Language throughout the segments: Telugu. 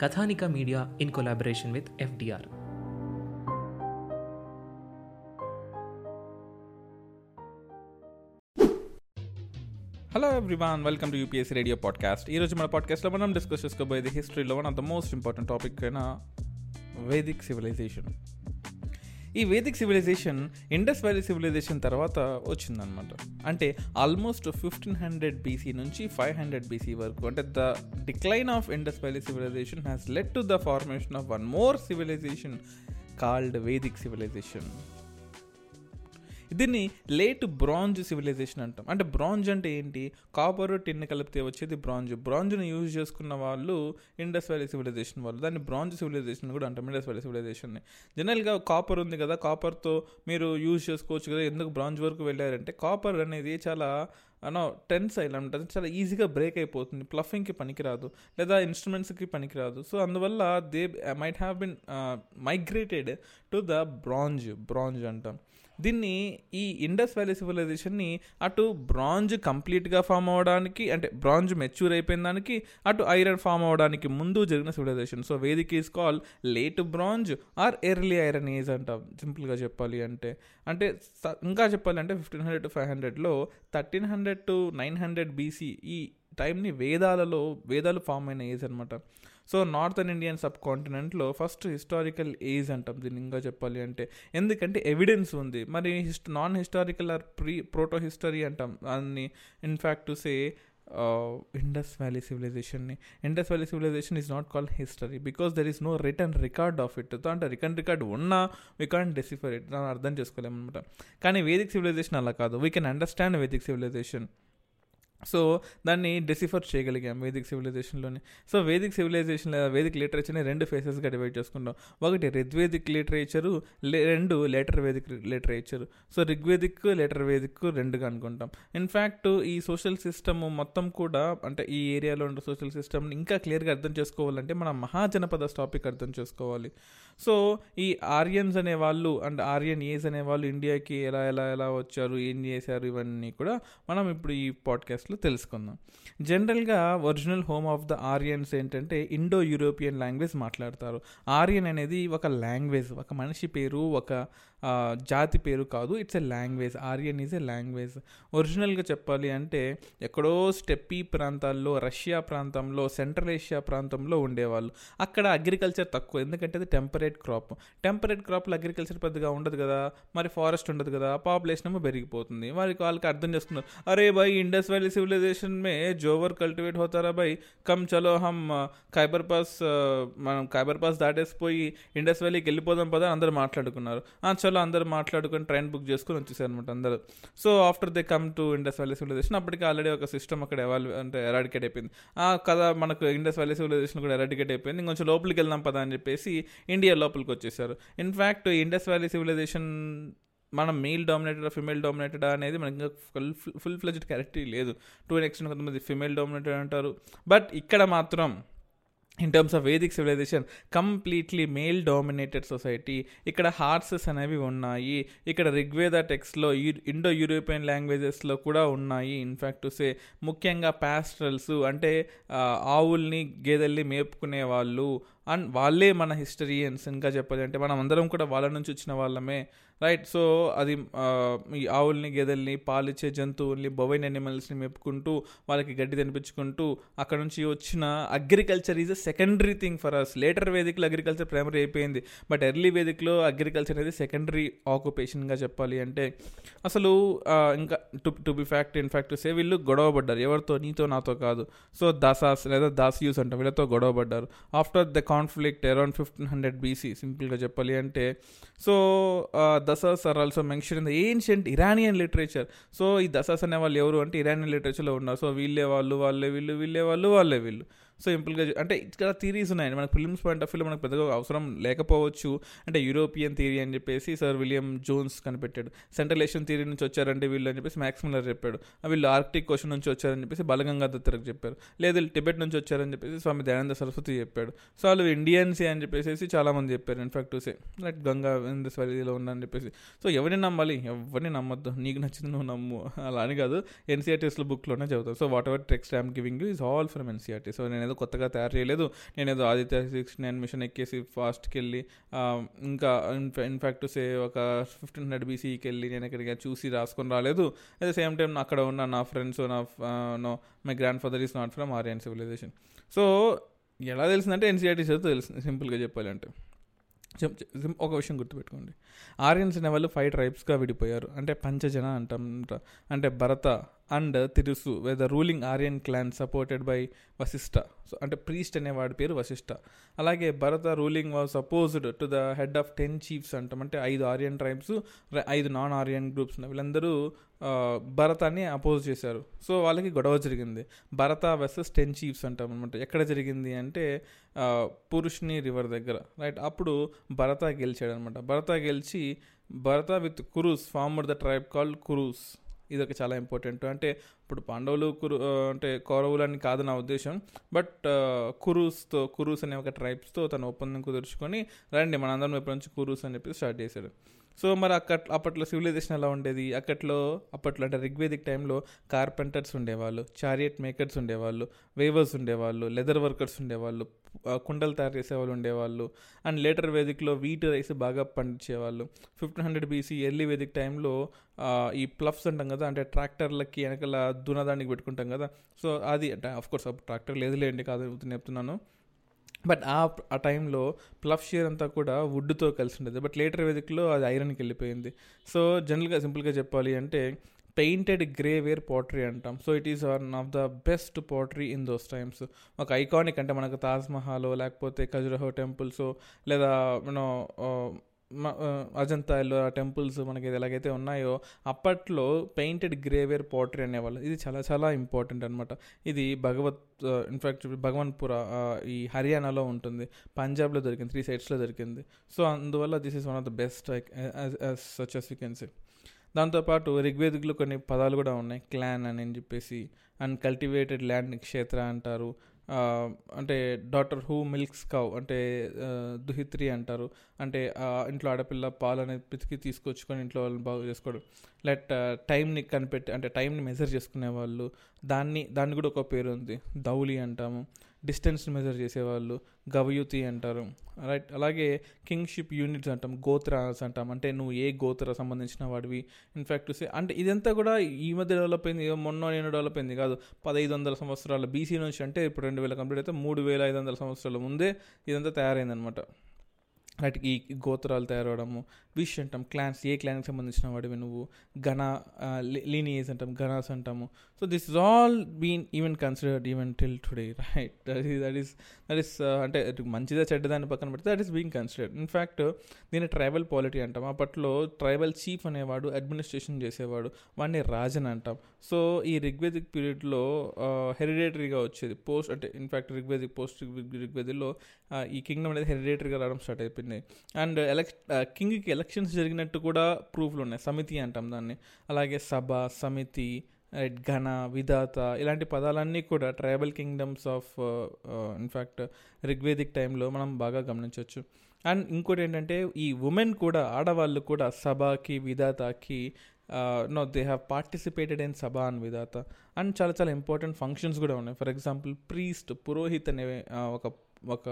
Kathanika media in collaboration with FDR hello everyone welcome to UPSC radio podcast ఈరోజు మన పాడ్కాస్ట్లో మనం డిస్కస్ చేసుకోబోయేది హిస్టరీలో one of the most important topic అయిన వేదిక్ సివిలైజేషన్ ఈ Vedic civilization Indus valley civilization తర్వాత వచ్చిందనమాట అంటే ఆల్మోస్ట్ ఫిఫ్టీన్ హండ్రెడ్ బీసీ నుంచి ఫైవ్ హండ్రెడ్ బీసీ వరకు అంటే the decline of Indus valley civilization has led to the formation of one more civilization called Vedic civilization దీన్ని లేట్ బ్రాంజ్ సివిలైజేషన్ అంటాం. అంటే బ్రాంజ్ అంటే ఏంటి? కాపర్ టిన్ కలిపితే వచ్చేది బ్రాంజ్? బ్రాంజ్ని యూజ్ చేసుకున్న వాళ్ళు ఇండస్ వ్యాలీ సివిలైజేషన్ వాళ్ళు. దాన్ని బ్రాంజ్ సివిలైజేషన్ కూడా అంటాం ఇండస్ వ్యాలీ సివిలైజేషన్ని జనరల్గా కాపర్ ఉంది కదా కాపర్తో మీరు యూజ్ చేసుకోవచ్చు కదా ఎందుకు బ్రాంజ్ వరకు వెళ్ళారంటే కాపర్ అనేది చాలా అనో టెన్స్ అయినా ఉంటుంది చాలా ఈజీగా బ్రేక్ అయిపోతుంది. ప్లఫింగ్కి పనికిరాదు. లేదా ఇన్స్ట్రుమెంట్స్కి పనికిరాదు. సో అందువల్ల they might have been migrated to the bronze bronze అంటాం. దీన్ని ఈ ఇండస్ వ్యాలీ సివిలైజేషన్ని అటు బ్రాంజ్ కంప్లీట్గా ఫామ్ అవ్వడానికి అంటే బ్రాంజ్ మెచ్యూర్ అయిపోయిన దానికి అటు ఐరన్ ఫామ్ అవ్వడానికి ముందు జరిగిన civilization. So Vedic is call late bronze or early iron age అంటాం. సింపుల్గా చెప్పాలి అంటే. అంటే ఇంకా చెప్పాలి అంటే ఫిఫ్టీన్ హండ్రెడ్ టు ఫైవ్ హండ్రెడ్లో thirteen hundred to nine hundred BC ఈ టైంని వేదాలలో వేదాలు ఫామ్ అయిన ఏజ్ అనమాట సో నార్థన్ ఇండియన్ సబ్ కాంటినెంట్లో ఫస్ట్ హిస్టారికల్ ఏజ్ అంటాం దీన్ని ఇంకా చెప్పాలి అంటే. ఎందుకంటే ఎవిడెన్స్ ఉంది. మరి హిస్ట్ non historical or pre proto history అంటాం దాన్ని in fact to say Indus valley సివిలైజేషన్ని Indus valley civilization is not call history because there is no return record of it అంటే రిటర్న్ రికార్డ్ ఉన్నా వీ కాన్ డెసిఫర్ ఇట్ దాన్ని అర్థం చేసుకోలేమన్నమాట. కానీ వేదిక్ సివిలైజేషన్ అలా కాదు. We can understand Vedic civilization so దాన్ని డెసిఫర్ చేయగలిగాం వేదిక్ సివిలైజేషన్లోని. సో వేదిక్ సివిలైజేషన్ లేదా వేదిక్ లిటరేచర్ని రెండు ఫేసెస్గా డివైడ్ చేసుకుంటాం. ఒకటి ఋగ్వేదిక్ లిటరేచరు రెండు later Vedic literature. So Rigvedic later Vedic రెండుగా అనుకుంటాం. ఇన్ఫ్యాక్ట్ ఈ సోషల్ సిస్టమ్ మొత్తం కూడా అంటే ఈ ఏరియాలో ఉండే సోషల్ సిస్టమ్ని ఇంకా క్లియర్గా అర్థం చేసుకోవాలంటే మనం మహాజనపద టాపిక్ అర్థం చేసుకోవాలి. సో ఈ ఆర్యన్స్ అనే వాళ్ళు అండ్ ఆర్యన్ ఏజ్ అనే వాళ్ళు ఇండియాకి ఎలా ఎలా ఎలా వచ్చారు ఏం చేశారు ఇవన్నీ కూడా మనం ఇప్పుడు ఈ పాడ్కాస్ట్లో తెలుసుకుందాం. జనరల్గా original home of the Aryans ఏంటంటే ఇండో యూరోపియన్ లాంగ్వేజ్ మాట్లాడతారు. ఆర్యన్ అనేది ఒక లాంగ్వేజ్ ఒక మనిషి పేరు ఒక జాతి పేరు కాదు it's a language. Aryan is a language. ఒరిజినల్గా చెప్పాలి అంటే ఎక్కడో స్టెప్పీ ప్రాంతాల్లో రష్యా ప్రాంతంలో సెంట్రల్ ఏషియా ప్రాంతంలో ఉండేవాళ్ళు. అక్కడ అగ్రికల్చర్ తక్కువ ఎందుకంటే అది టెంపరేట్ క్రాప్ టెంపరేట్ క్రాప్లో అగ్రికల్చర్ పెద్దగా ఉండదు కదా. మరి ఫారెస్ట్ ఉండదు కదా. పాపులేషన్ ఏమో పెరిగిపోతుంది. వారికి వాళ్ళకి అర్థం చేసుకున్నారు. అరే భాయ్ ఇండస్ వ్యాలీ సివిలైజేషన్ మే జోవర్ కల్టివేట్ హోతారా భాయ్ కమ్ చలో హమ్ ఖైబర్ పాస్ మనం ఖైబర్ పాస్ దాటేసిపోయి ఇండస్ వ్యాలీకి వెళ్ళిపోదాం పదా అందరూ మాట్లాడుకున్నారు. చలో అందరూ మాట్లాడుకొని ట్రైన్ బుక్ చేసుకుని వచ్చేసారు అనమాట అందరూ. So after they come to Indus valley civilization అప్పటికి ఆల్రెడీ ఒక సిస్టమ్ అక్కడ ఎవాల్వ్ అంటే ఎరాడికేట్ అయిపోయింది. ఆ కదా మనకు ఇండస్ వ్యాలీ సివిలైజేషన్ కూడా ఎరాడికేట్ అయిపోయింది. ఇంకొంచెం లోపలికి వెళ్దాం పదా అని చెప్పేసి ఇండియా లోపలికి వచ్చేసారు in fact Indus valley civilization మనం మేల్ డామినేటెడ్ ఫిమేల్ డామినేటెడ్ అనేది మనకి ఇంకా ఫుల్ ఫుల్ ఫ్లెజ్డ్ క్యారెక్టర్ లేదు. టూ అండ్ ఎక్స్టెంట్ కొంతమంది ఫిమేల్ డామినేటెడ్ అంటారు. బట్ ఇక్కడ మాత్రం in terms of Vedic civilization completely male dominated society ఇక్కడ హార్సెస్ అనేవి ఉన్నాయి. ఇక్కడ రిగ్వేద టెక్స్ట్లో ఇండో యూరోపియన్ లాంగ్వేజెస్లో కూడా ఉన్నాయి. ఇన్ఫ్యాక్ట్ సే ముఖ్యంగా ప్యాస్ట్రల్స్ అంటే ఆవుల్ని గేదెల్ని మేపుకునే వాళ్ళు అండ్ వాళ్ళే మన హిస్టరియన్స్ ఇంకా చెప్పాలి అంటే మనం అందరం కూడా వాళ్ళ నుంచి వచ్చిన వాళ్ళమే. రైట్ సో అది ఈ ఆవుల్ని గెదల్ని పాలిచ్చే జంతువుల్ని బొవైన్ యానిమల్స్ని మెప్పుకుంటూ వాళ్ళకి గడ్డి తినిపించుకుంటూ అక్కడ నుంచి వచ్చిన agriculture is a secondary thing for us later వేదికలో అగ్రికల్చర్ ప్రైమరీ అయిపోయింది. బట్ ఎర్లీ వేదికలో అగ్రికల్చర్ అనేది సెకండరీ ఆక్యుపేషన్గా చెప్పాలి అంటే అసలు ఇంకా to to be fact in fact say వీళ్ళు గొడవ పడ్డారు. ఎవరితో? నీతో నాతో కాదు. సో దాసాస్ లేదా దాసియూస్ అంటాం వీళ్ళతో గొడవ పడ్డారు. After the con conflict around fifteen hundred BC సింపుల్గా చెప్పాలి అంటే so Dasas are also mention in the ancient Iranian literature so ఈ దసాస్ అనే వాళ్ళు ఎవరు? అంటే ఇరానియన్ లిటరేచర్లో ఉన్నారు. సో వీళ్ళే వాళ్ళు వాళ్ళే వీళ్ళు వీళ్ళే వాళ్ళు వాళ్ళే వీళ్ళు. సో సింపుల్గా అంటే ఇక్కడ థీరీస్ ఉన్నాయి మనకు ఫిల్మ్స్ పాయింట్ ఆఫ్ వ్యూలో మనకు పెద్దగా అవసరం లేకపోవచ్చు. అంటే యూరోపియన్ థియరీ అని చెప్పేసి సర్ విలియం జోన్స్ కనిపెట్టాడు. సెంట్రల్ ఏషియన్ థియరీ నుంచి వచ్చారంటే వీళ్ళు అని చెప్పేసి మ్యాక్స్ మిల్లర్ చెప్పాడు. వీళ్ళు ఆర్క్టిక్ క్వశ్చన్ నుంచి వచ్చారని చెప్పేసి బలగంగాధర్ తిరగ చెప్పారు. లేదు వీళ్ళు టిబెట్ నుంచి వచ్చారని చెప్పేసి స్వామి దయానంద సరస్వతి చెప్పాడు. సో వాళ్ళు ఇండియన్సే అని చెప్పేసి చాలామంది చెప్పారు. In fact say like Ganga స్వరీలో ఉందని చెప్పేసి. సో ఎవరిని నమ్మాలి? ఎవరిని నమ్మద్దు. నీకు నచ్చింది నువ్వు నమ్ము. అలా అని కాదు. ఎన్సీఆర్టీస్లో బుక్లోనే చదువుతాను so whatever text I'm giving you is all from NCERT so నేను ఏదో కొత్తగా తయారు చేయలేదు. నేనేదో ఆదిత్య సిక్స్ నైన్ మిషన్ ఎక్కేసి ఫాస్ట్కి వెళ్ళి ఇంకా ఇన్ఫ్యాక్ట్ సే ఒక ఫిఫ్టీన్ హండ్రెడ్ బీసీకి వెళ్ళి నేను ఇక్కడికి చూసి రాసుకొని రాలేదు. అట్ ద సేమ్ టైం అక్కడ ఉన్న నా ఫ్రెండ్స్ నా no my grandfather is not from Aryan civilization so ఎలా తెలిసిందంటే ఎన్సీఆర్టీ చదువు తెలిసింది సింపుల్గా చెప్పాలంటే. ఒక విషయం గుర్తుపెట్టుకోండి. ఆర్యన్స్ అనే వాళ్ళు ఫైవ్ ట్రైబ్స్గా విడిపోయారు. అంటే పంచజన అంటాం అంటే Bharata and Tritsus the ruling Aryan clan supported by Vashishtha so అంటే ప్రీస్ట్ అనేవాడి పేరు వశిష్ట అలాగే Bharata ruling was supposed to the head of ten chiefs అంటాం. అంటే ఐదు ఆర్యన్ ట్రైబ్స్ ఐదు నాన్ ఆర్యన్ గ్రూప్స్ ఉన్నాయి వీళ్ళందరూ భరతాన్ని అపోజ్ చేశారు. సో వాళ్ళకి గొడవ జరిగింది. భరత వర్సెస్ టెన్ చీఫ్స్ అంటాం అనమాట ఎక్కడ జరిగింది అంటే పురుష్ని రివర్ దగ్గర. రైట్ అప్పుడు భరత గెలిచాడు అనమాట భరత గెలిచి Bharata with Kurus formed the tribe called Kurus ఇది ఒక చాలా ఇంపార్టెంట్. అంటే ఇప్పుడు పాండవులు కురు అంటే కౌరవులు అని కాదు నా ఉద్దేశం. బట్ కురూస్తో కురూస్ అనే ఒక ట్రైబ్స్తో తను ఒప్పందం కుదుర్చుకొని రండి మనందరం ఎప్పటి నుంచి కురూస్ అని చెప్పి స్టార్ట్ చేశాడు. సో మరి అక్కడ అప్పట్లో సివిలైజేషన్ ఎలా ఉండేది? అక్కట్లో అప్పట్లో అంటే రిగ్వేదిక్ టైంలో కార్పెంటర్స్ ఉండేవాళ్ళు చారియట్ మేకర్స్ ఉండేవాళ్ళు వేవర్స్ ఉండేవాళ్ళు లెదర్ వర్కర్స్ ఉండేవాళ్ళు కుండలు తయారు చేసేవాళ్ళు ఉండేవాళ్ళు అండ్ లేటర్ వేదిక్లో వీట్ రైస్ బాగా పండించేవాళ్ళు. Fifteen hundred BC early Vedic టైంలో ఈ ప్లఫ్స్ అంటాం కదా అంటే ట్రాక్టర్లకి వెనకాల దునదానికి పెట్టుకుంటాం కదా. సో అది అంటే కోర్స్ అప్పుడు ట్రాక్టర్ లేదులేండి కాదు చెప్తున్నాను. బట్ ఆ ఆ టైంలో ప్లఫ్ షేర్ అంతా కూడా వుడ్తో కలిసి ఉండేది. బట్ లేటర్ వేదికలో అది ఐరన్కి వెళ్ళిపోయింది సో జనరల్గా సింపుల్గా చెప్పాలి అంటే పెయింటెడ్ గ్రే వేర్ పోట్రీ అంటాం. So it is one of the best pottery in those times. ఒక ఐకానిక్ అంటే మనకు తాజ్మహల్ లేకపోతే ఖజురహో టెంపుల్స్ లేదా మనం అజంతాలో ఆ టెంపుల్స్ మనకి ఎలాగైతే ఉన్నాయో అప్పట్లో పెయింటెడ్ గ్రేవేర్ పోట్రీ అనేవాళ్ళు. ఇది చాలా చాలా ఇంపార్టెంట్ అనమాట ఇది భగవత్ ఇన్ఫ్యాక్ట్ భగవన్పుర ఈ హర్యానాలో ఉంటుంది. పంజాబ్లో దొరికింది త్రీ సైడ్స్లో దొరికింది. సో అందువల్ల this is one of the best such as you can say దాంతోపాటు ఋగ్వేదిక్లో కొన్ని పదాలు కూడా ఉన్నాయి. క్లాన్ అని చెప్పేసి అండ్ కల్టివేటెడ్ ల్యాండ్ క్షేత్ర అంటారు. అంటే డాటర్ హూ మిల్క్స్ కౌ అంటే దుహిత్రి అంటారు. అంటే ఇంట్లో ఆడపిల్ల పాలు అనేది పితికి తీసుకొచ్చుకొని ఇంట్లో వాళ్ళని బాగు చేసుకోవడం. లెట్ టైంని కనిపెట్టి అంటే టైంని మెజర్ చేసుకునే వాళ్ళు. దాన్ని దాన్ని కూడా ఒక పేరు ఉంది దౌలి అంటాము. డిస్టెన్స్ని మెజర్ చేసేవాళ్ళు గవయుతి అంటారు. రైట్ అలాగే కింగ్షిప్ యూనిట్స్ అంటాం గోత్రాస్ అంటాం. అంటే నువ్వు ఏ గోత్ర సంబంధించిన వాడివి? ఇన్ఫ్యాక్ట్ అంటే ఇదంతా కూడా ఈ మధ్య డెవలప్ అయింది. మొన్న నేను డెవలప్ అయింది. కాదు పదహైదు వందల సంవత్సరాల బీసీ నుంచి అంటే ఇప్పుడు రెండు వేల కంప్లీట్ అయితే మూడు వేల ఐదు వందల సంవత్సరాల ముందే ఇదంతా తయారైందనమాట రైట్ ఈ గోత్రాలు తయారవడము విష్ అంటాం క్లాన్స్ ఏ క్లాన్కి సంబంధించిన వాడివి నువ్వు? ఘన లీనియేజ్ అంటాం ఘనాస్ అంటాము. So this is all been even considered even till today right that is that is that అంటే మంచిదా చెడ్డదాన్ని పక్కన పెడితే that is being considered in fact దీన్ని ట్రైబల్ పాలిటీ అంటాం. అప్పట్లో ట్రైబల్ చీఫ్ అనేవాడు అడ్మినిస్ట్రేషన్ చేసేవాడు వాడిని రాజన్ అంటాం. సో ఈ రిగ్వేదిక్ పీరియడ్లో హెరిడేటరీగా వచ్చేది. పోస్ట్ అంటే ఇన్ఫ్యాక్ట్ రిగ్వేదిక్ పోస్ట్ రిగ్వేదిలో ఈ కింగ్డమ్ అనేది హెరిడేటరీగా రావడం స్టార్ట్ అయిపోయింది. అండ్ ఎలక్ కింగ్కి ఎలక్షన్స్ జరిగినట్టు కూడా ప్రూఫ్లు ఉన్నాయి. సమితి అంటాం దాన్ని. అలాగే సభ సమితి ఘన విధాత ఇలాంటి పదాలన్నీ కూడా tribal kingdoms of in fact Rigvedic టైంలో మనం బాగా గమనించవచ్చు. అండ్ ఇంకోటి ఏంటంటే ఈ ఉమెన్ కూడా ఆడవాళ్ళు కూడా సభకి విధాతకి no they have participated in sabha and Vidatha. And చాలా చాలా ఇంపార్టెంట్ ఫంక్షన్స్ కూడా ఉన్నాయి. ఫర్ ఎగ్జాంపుల్ ప్రీస్ట్ పురోహిత్ అనే ఒక ఒక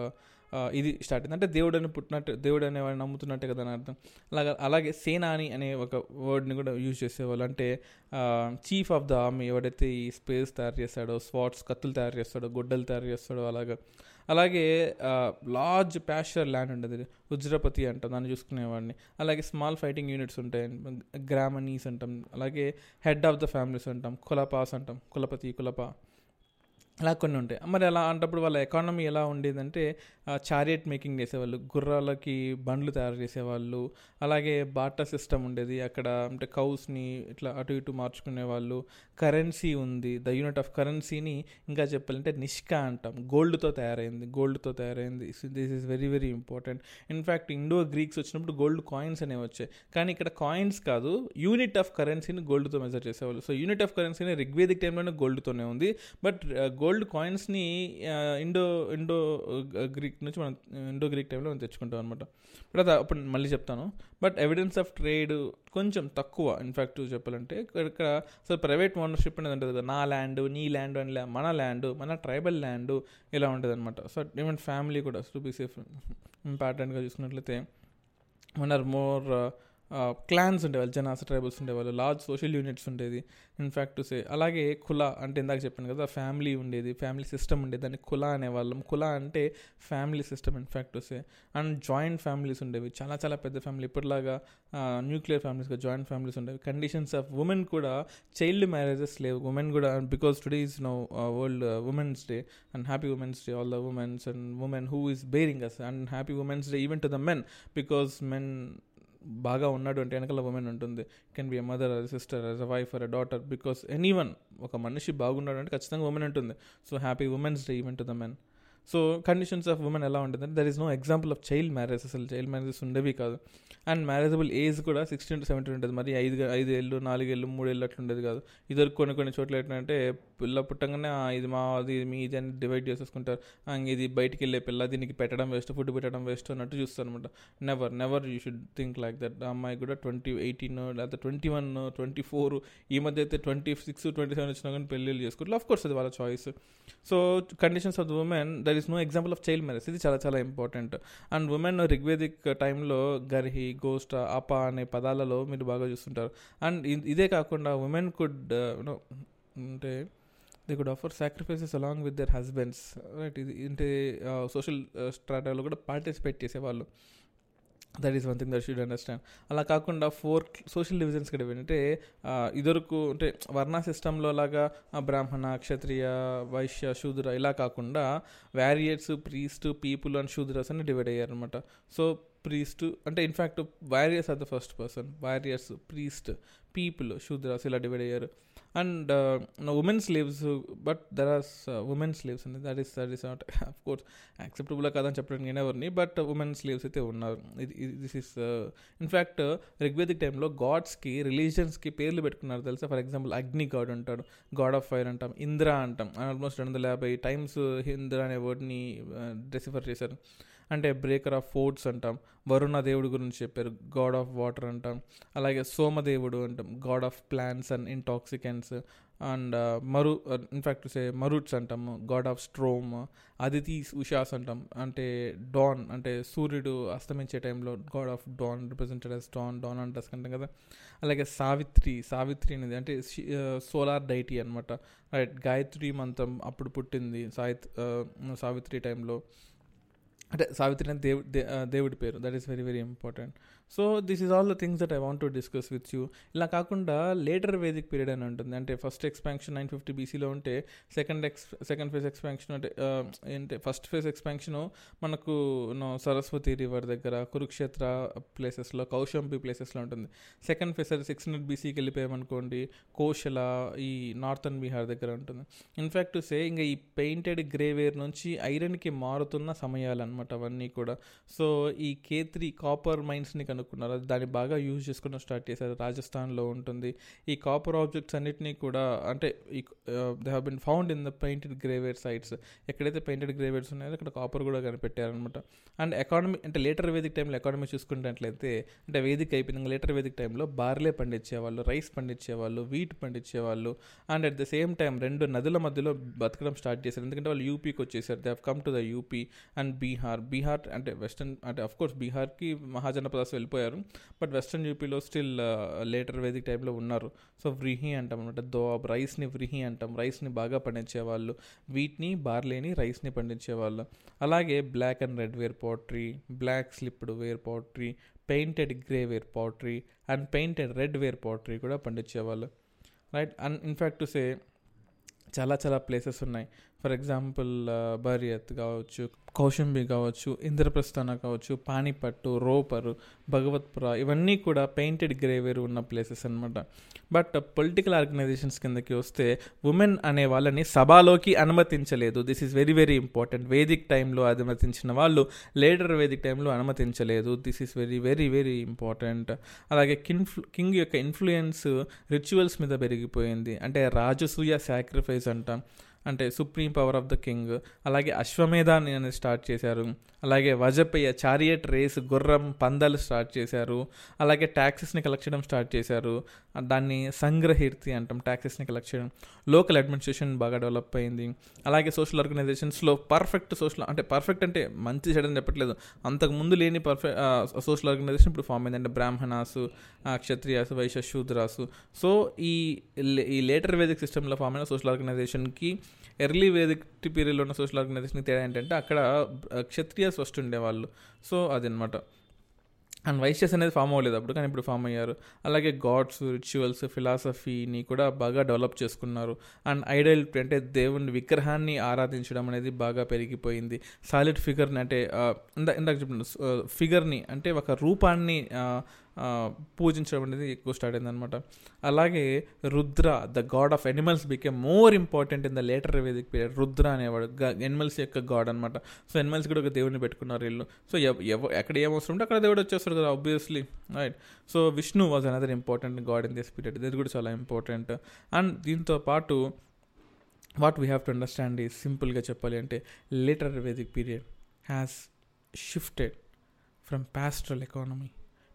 ఇది స్టార్ట్ అయింది. అంటే దేవుడు అని పుట్టినట్టు దేవుడు అనేవాడిని నమ్ముతున్నట్టే కదా అని అర్థం. అలాగే అలాగే సేనాని అనే ఒక వర్డ్ని కూడా యూజ్ చేసేవాళ్ళు. అంటే చీఫ్ ఆఫ్ ద ఆర్మీ ఎవడైతే ఈ స్పేస్ తయారు చేస్తాడో స్వాట్స్ కత్తులు తయారు చేస్తాడో గొడ్డలు తయారు చేస్తాడో అలాగా. అలాగే లార్జ్ ప్యాషర్ ల్యాండ్ ఉండేది ఉజ్రపతి అంటాం దాన్ని చూసుకునేవాడిని. అలాగే స్మాల్ ఫైటింగ్ యూనిట్స్ ఉంటాయి. గ్రామనీస్ అంటాం. అలాగే హెడ్ ఆఫ్ ద ఫ్యామిలీస్ అంటాం. కులపాస్ అంటాం. కులపతి కులప. అలా కొన్ని ఉంటాయి. మరి అలా అంటప్పుడు వాళ్ళ ఎకానమీ ఎలా ఉండేదంటే చారియట్ మేకింగ్ చేసేవాళ్ళు గుర్రాలకి బండ్లు తయారు చేసేవాళ్ళు అలాగే బాటా సిస్టమ్ ఉండేది. అక్కడ అంటే కౌస్ని ఇట్లా అటు ఇటు మార్చుకునే వాళ్ళు కరెన్సీ ఉంది. ద యూనిట్ ఆఫ్ కరెన్సీని ఇంకా చెప్పాలంటే నిష్కా అంటాం. గోల్డ్తో తయారైంది. గోల్డ్తో తయారైంది. This is very very important in fact Indo Greeks వచ్చినప్పుడు గోల్డ్ కాయిన్స్ అనేవి వచ్చాయి. కానీ ఇక్కడ కాయిన్స్ కాదు యూనిట్ ఆఫ్ కరెన్సీని గోల్డ్తో మెజర్ చేసేవాళ్ళు. సో యూనిట్ ఆఫ్ కరెన్సీని రిగ్వేదిక్ టైంలోనే గోల్డ్తోనే ఉంది. బట్ గోల్డ్ కాయిన్స్ని ఇండో ఇండో గ్రీక్ నుంచి మనం ఇండో గ్రీక్ టైంలో మనం తెచ్చుకుంటాం అనమాట బట్ అది అప్పుడు మళ్ళీ చెప్తాను. బట్ ఎవిడెన్స్ ఆఫ్ ట్రేడ్ కొంచెం తక్కువ ఇన్ఫ్యాక్ట్ చెప్పాలంటే. ఇక్కడ అసలు ప్రైవేట్ ఓనర్షిప్ అనేది ఉంటుంది కదా నా ల్యాండ్ నీ ల్యాండ్ అని మన ల్యాండ్ మన ట్రైబల్ ల్యాండ్ ఇలా ఉంటుంది అనమాట సో ఈవెన్ ఫ్యామిలీ కూడా టు బీ సేఫ్ ఇంపార్టెంట్గా చూసినట్లయితే వన్ ఆర్ మోర్ క్లాన్స్ ఉండేవాళ్ళు జనాస ట్రైబల్స్ ఉండేవాళ్ళు లార్జ్ సోషల్ యూనిట్స్ ఉండేది. ఇన్ఫ్యాక్ట్ టు సే అలాగే కుల అంటే ఇందాక చెప్పాను కదా ఫ్యామిలీ ఉండేది ఫ్యామిలీ సిస్టమ్ ఉండేది. దాన్ని కుల అనేవాళ్ళం. కుల అంటే family system in fact to say and joint families ఉండేవి. చాలా చాలా పెద్ద ఫ్యామిలీ ఇప్పటిలాగా న్యూక్లియర్ ఫ్యామిలీస్గా జాయింట్ ఫ్యామిలీస్ ఉండేవి. కండిషన్స్ ఆఫ్ ఉమెన్ కూడా చైల్డ్ మ్యారేజెస్ లేవు. ఉమెన్ కూడా because today is no world women's day and happy women's day all the women's and women who is bearing us and happy women's day even to the men because men బాగా ఉన్నాడు అంటే వెనకాల ఉమెన్ ఉంటుంది. Can be a mother or sister or a wife or a daughter because any one ఒక మనిషి బాగున్నాడు అంటే ఖచ్చితంగా ఉమెన్ ఉంటుంది. So happy women's day event to the men so conditions of women ఎలా ఉంటుందంటే there is no example of child marriage అసలు చైల్డ్ మ్యారేజెస్ ఉండేవి కాదు. అండ్ మ్యారేజబుల్ ఏజ్ కూడా సిక్స్టీన్ టు సెవెంటీన్ ఉంటుంది. మరి ఐదు ఐదు ఏళ్ళు నాలుగేళ్ళు ఏళ్ళు అట్లా ఉండేది కాదు. ఇద్దరు కొన్ని కొన్ని చోట్ల ఏంటంటే పిల్ల పుట్టంగానే ఇది మా అది మీ ఇది అని డివైడ్ చేసేసుకుంటారు. ఇది బయటికి వెళ్ళే పిల్ల దీనికి పెట్టడం వేస్ట్ ఫుడ్ పెట్టడం వేస్ట్ అన్నట్టు చూస్తారు అనమాట never never you should think like that అమ్మాయి కూడా ట్వంటీ ఎయిటీన్ లేకపోతే ట్వంటీ వన్ ట్వంటీ ఫోర్ ఈ మధ్య అయితే ట్వంటీ సిక్స్ ట్వంటీ సెవెన్ వచ్చినా కానీ పెళ్ళిళ్ళు చేసుకుంటారు ఆఫ్ కోర్స్ అది వాళ్ళ choice so conditions of the women there is no example of child marriage ఇది చాలా చాలా ఇంపార్టెంట్ అండ్ ఉమెన్ రిగ్వేదిక్ టైంలో గర్హి గోస్ట్ అప అనే పదాలలో మీరు బాగా చూస్తుంటారు. అండ్ ఇదే కాకుండా ఉమెన్ కుడ్ uh, అంటే they could offer sacrifices along with their husbands right ఇది అంటే సోషల్ స్ట్రాటాలో uh, కూడా పార్టిసిపేట్ చేసేవాళ్ళు. That is one thing that should understand అలా కాకుండా ఫోర్ సోషల్ డివిజన్స్ కూడా ఏంటంటే ఇదరకు అంటే వర్ణ సిస్టంలో లాగా బ్రాహ్మణ క్షత్రియ వైశ్య శూద్ర ఇలా కాకుండా warriors priest people and Shudras అని డివైడ్ అయ్యారు అనమాట సో ప్రీస్ట్ అంటే in fact warriors are the first person warriors priest people Shudras ఇలా డివైడ్ అయ్యారు and women slaves but there are women slaves అనేది that is that is not of course acceptable కాదని చెప్పడం నేను ఎవరిని బట్ ఉమెన్ స్లీవ్స్ అయితే ఉన్నారు. ఇది దిస్ ఇస్ ఇన్ఫ్యాక్ట్ రిగ్వేదిక్ టైంలో గాడ్స్కి రిలీజియన్స్కి పేర్లు పెట్టుకున్నారు తెలుసా? ఫర్ ఎగ్జాంపుల్ అగ్ని గాడ్ అంటాడు గాడ్ ఆఫ్ ఫైర్ అంటాం ఇంద్ర అంటాం. ఆల్మోస్ట్ రెండు వందల యాభై టైమ్స్ ఇంద్ర అనే వర్డ్ని డెసిఫర్ uh, చేశారు. అంటే బ్రేకర్ ఆఫ్ ఫోర్ట్స్ అంటాం వరుణ దేవుడు గురించి చెప్పారు గాడ్ ఆఫ్ వాటర్ అంటాం అలాగే సోమదేవుడు అంటాం god of plants and intoxicants and uh, మరు uh, ఇన్ఫ్యాక్ట్ సే మరుట్స్ అంటాము god of storm Aditi Ushas అంటాం అంటే డాన్ అంటే సూర్యుడు అస్తమించే టైంలో god of dawn represented as dawn dawn అంటాస్ అంటాం కదా అలాగే సావిత్రి సావిత్రి అనేది అంటే uh, సోలార్ డైటీ అనమాట రైట్ గాయత్రి మంత్రం అప్పుడు పుట్టింది సావిత్ సావిత్రి టైంలో అంటే సావిత్రి అని దేవు దేవుడి పేరు. That is very very important so this is all the things that I want to discuss with you. ఇలా కాకుండా లేటర్ వేదిక్ పీరియడ్ అని ఉంటుంది. అంటే ఫస్ట్ ఎక్స్పాన్షన్ నైన్ ఫిఫ్టీ బీసీలో ఉంటే second ex second phase expansion అంటే ఏంటి ఫస్ట్ ఫేజ్ ఎక్స్పాన్షన్ మనకు సరస్వతి రివర్ దగ్గర కురుక్షేత్ర ప్లేసెస్లో కౌశంబి ప్లేసెస్లో ఉంటుంది. సెకండ్ ఫేజ్ అది సిక్స్ హండ్రెడ్ బీసీకి వెళ్ళిపోయామనుకోండి కోశల ఈ నార్థన్ బీహార్ దగ్గర ఉంటుంది. ఇన్ఫ్యాక్ట్ సే ఇంకా ఈ పెయింటెడ్ గ్రేవేర్ నుంచి ఐరన్కి మారుతున్న సమయాలు అనమాట అవన్నీ కూడా. సో ఈ కే త్రీ కాపర్ మైన్స్ని కనుక్కున్నారు దాన్ని బాగా యూజ్ చేసుకోవడం స్టార్ట్ చేశారు. రాజస్థాన్లో ఉంటుంది. ఈ కాపర్ ఆబ్జెక్ట్స్ అన్నిటినీ కూడా అంటే ఈ they have been found in the painted grey ware sites ఎక్కడైతే పెయింటెడ్ గ్రేవేర్స్ ఉన్నాయో అక్కడ కాపర్ కూడా కనిపెట్టారనమాట అండ్ ఎకానమీ అంటే లేటర్ వేదిక టైంలో ఎకానమీ చూసుకున్నట్లయితే అంటే వేదిక అయిపోయింది లేటర్ వేదిక టైంలో బార్లే పండించేవాళ్ళు రైస్ పండించేవాళ్ళు wheat పండించేవాళ్ళు and at the same time రెండు నదుల మధ్యలో బతకడం స్టార్ట్ చేశారు. ఎందుకంటే వాళ్ళు యూపీకి వచ్చేసారు. They have come to the UP and Bihar Bihar అంటే వెస్టర్న్ అంటే అఫ్ కోర్స్ బీహార్కి మహాజనపదాస్ వెళ్ళిపోయారు. బట్ వెస్ట్రన్ యూపీలో స్టిల్ లేటర్ వేదిక టైంలో ఉన్నారు. సో వ్రీహి అంటాం అనమాట దోబ్ రైస్ని వ్రీహి అంటాం. రైస్ని బాగా పండించేవాళ్ళు. వీటిని బార్లేని రైస్ని పండించేవాళ్ళు. అలాగే black and red ware pottery black slipped ware pottery painted grey ware pottery and painted red ware pottery కూడా పండించేవాళ్ళు. Right? And in fact to say చాలా చాలా ప్లేసెస్ ఉన్నాయి. ఫర్ ఎగ్జాంపుల్ బరియత్ కావచ్చు కౌశంబి కావచ్చు ఇంద్రప్రస్థాన కావచ్చు పానిపట్టు రోపరు భగవత్పుర ఇవన్నీ కూడా పెయింటెడ్ గ్రేవేర్ ఉన్న ప్లేసెస్ అనమాట బట్ పొలిటికల్ ఆర్గనైజేషన్స్ కిందకి వస్తే ఉమెన్ అనే వాళ్ళని సభలోకి అనుమతించలేదు. This is very very important Vedic టైంలో అనుమతించిన వాళ్ళు లేటర్ వేదిక్ టైంలో అనుమతించలేదు. This is very very very important అలాగే కిన్ఫ్లు కింగ్ యొక్క ఇన్ఫ్లుయెన్స్ రిచువల్స్ మీద పెరిగిపోయింది. అంటే రాజసూయ సాక్రిఫైస్ అంటాం. అంటే supreme power of the king. అలాగే అశ్వమేధాన్ని అనేది స్టార్ట్ చేశారు. అలాగే వజపయ్య చారియట్ రేస్ గుర్రం పందాలు స్టార్ట్ చేశారు. అలాగే ట్యాక్సెస్ని కలెక్ట్ చేయడం స్టార్ట్ చేశారు. దాన్ని సంగ్రహీర్తి అంటాం ట్యాక్సెస్ని కలెక్ట్ చేయడం. లోకల్ అడ్మినిస్ట్రేషన్ బాగా డెవలప్ అయింది. అలాగే సోషల్ ఆర్గనైజేషన్స్లో పర్ఫెక్ట్ సోషల్ అంటే పర్ఫెక్ట్ అంటే మంచి చేయడం చెప్పట్లేదు. అంతకు ముందు లేని పర్ఫెక్ట్ సోషల్ ఆర్గనైజేషన్ ఇప్పుడు ఫామ్ అయింది. అంటే బ్రాహ్మణాసు క్షత్రియాసు వైశ్య శూద్రాసు. సో ఈ ఈ లేటర్ వేదిక్ సిస్టంలో ఫామ్ అయిన సోషల్ ఆర్గనైజేషన్కి ఎర్లీ వేదిక్ పీరియడ్లో ఉన్న సోషల్ ఆర్గనైజేషన్కి తేడా ఏంటంటే అక్కడ క్షత్రియాస్ ఫస్ట్ ఉండేవాళ్ళు. సో అదనమాట. అండ్ వైశ్యస్ అనేది ఫామ్ అవ్వలేదు అప్పుడు కానీ ఇప్పుడు ఫామ్ అయ్యారు. అలాగే గాడ్స్ రిచువల్స్ ఫిలాసఫీని కూడా బాగా డెవలప్ చేసుకున్నారు. అండ్ ఐడల్ అంటే దేవుని విగ్రహాన్ని ఆరాధించడం అనేది బాగా పెరిగిపోయింది. సాలిడ్ ఫిగర్ని అంటే ఇందాక చెప్పిన ఫిగర్ని అంటే ఒక రూపాన్ని పూజించడం అనేది ఎక్కువ స్టార్ట్ అయింది అనమాట అలాగే Rudra the god of animals became more important in the later Vedic period Rudra అనేవాడు ఎనిమల్స్ యొక్క గాడ్ అనమాట సో ఎనిమల్స్ కూడా ఒక దేవుడిని పెట్టుకున్నారు వీళ్ళు. సో ఎవ ఎక్కడ ఏం అవసరం ఉంటే అక్కడ దేవుడు వచ్చేస్తారు కదా obviously right so Vishnu was another important god in this period ఇది కూడా చాలా ఇంపార్టెంట్ అండ్ దీంతో పాటు what we have to understand ఈ సింపుల్గా చెప్పాలి అంటే later Vedic period has shifted from pastoral economy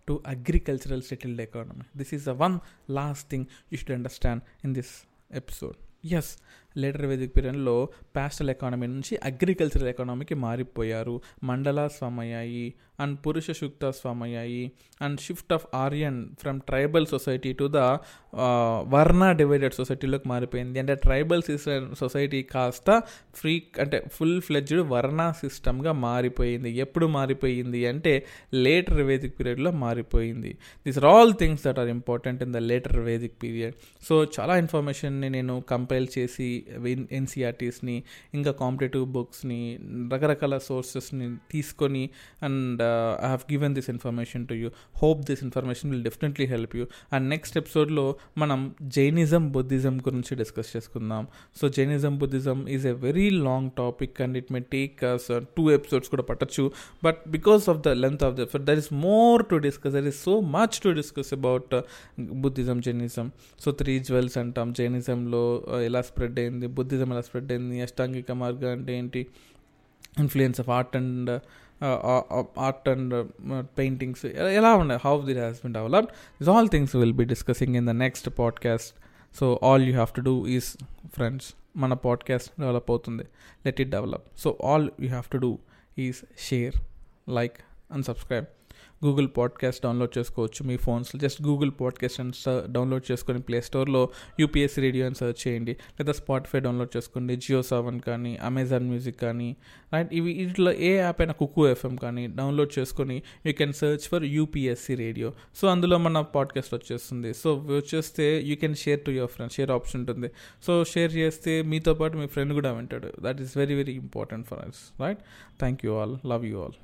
to agricultural settled economy. This is the one last thing you should understand in this episode. As later Vedic పీరియడ్లో పాస్టల్ ఎకానమీ నుంచి అగ్రికల్చరల్ ఎకానమీకి మారిపోయారు. మండలా స్వామయ్యాయి and Purusha Sukta స్వామయ్యాయి and shift of Aryan from tribal society to the varna divided సొసైటీలోకి మారిపోయింది. అంటే ట్రైబల్ సిస్టమ్ సొసైటీ కాస్త ఫ్రీ అంటే ఫుల్ ఫ్లెడ్జ్డ్ వర్ణ సిస్టమ్గా మారిపోయింది. ఎప్పుడు మారిపోయింది అంటే లేటర్ వేదిక్ పీరియడ్లో మారిపోయింది. These are all things that are important in the later Vedic period so చాలా ఇన్ఫర్మేషన్ని నేను కంపైల్ చేసి ఎన్సీఆర్టీస్ని ఇంకా కాంపిటేటివ్ బుక్స్ని రకరకాల సోర్సెస్ని తీసుకొని and I have given this information to you hope this information will definitely help you and next ఎపిసోడ్లో మనం జైనిజం బుద్ధిజం గురించి డిస్కస్ చేసుకుందాం. So Jainism Buddhism is a very long topic and it may take two episodes కూడా పట్టచ్చు. But because of the length of the episode there is more to discuss there is so much to discuss about Buddhism Jainism so three jewels అంటాం. జైనిజంలో ఎలా స్ప్రెడ్ అయింది? బుద్ధిజం ఎలా స్ప్రెడ్ అయింది అష్టాంగిక మార్గం అంటే ఏంటి influence of art and art and paintings ఎలా ఉన్నాయి how did has been developed this all things will be discussing in the next podcast so all you have to do is friends మన పాడ్కాస్ట్ డెవలప్ అవుతుంది let it develop so all you have to do is share like and subscribe Google podcast download చేసుకోవచ్చు. మీ ఫోన్స్లో జస్ట్ గూగుల్ పాడ్కాస్ట్ అని డౌన్లోడ్ చేసుకొని ప్లే స్టోర్లో యూపీఎస్సీ రేడియో అని సర్చ్ చేయండి. లేదా స్పాటిఫై డౌన్లోడ్ చేసుకోండి. జియో సెవెన్ కానీ అమెజాన్ మ్యూజిక్ కానీ రైట్ ఇవి వీటిలో ఏ యాప్ అయినా కుక్కు ఎఫ్ఎం కానీ డౌన్లోడ్ చేసుకొని you can search for UPSC radio so అందులో మన పాడ్కాస్ట్ వచ్చేస్తుంది. సో వచ్చేస్తే you can share to your friend share option ఉంటుంది. సో షేర్ చేస్తే మీతో పాటు మీ ఫ్రెండ్ కూడా వింటాడు. That is very very important for us right thank you all love you all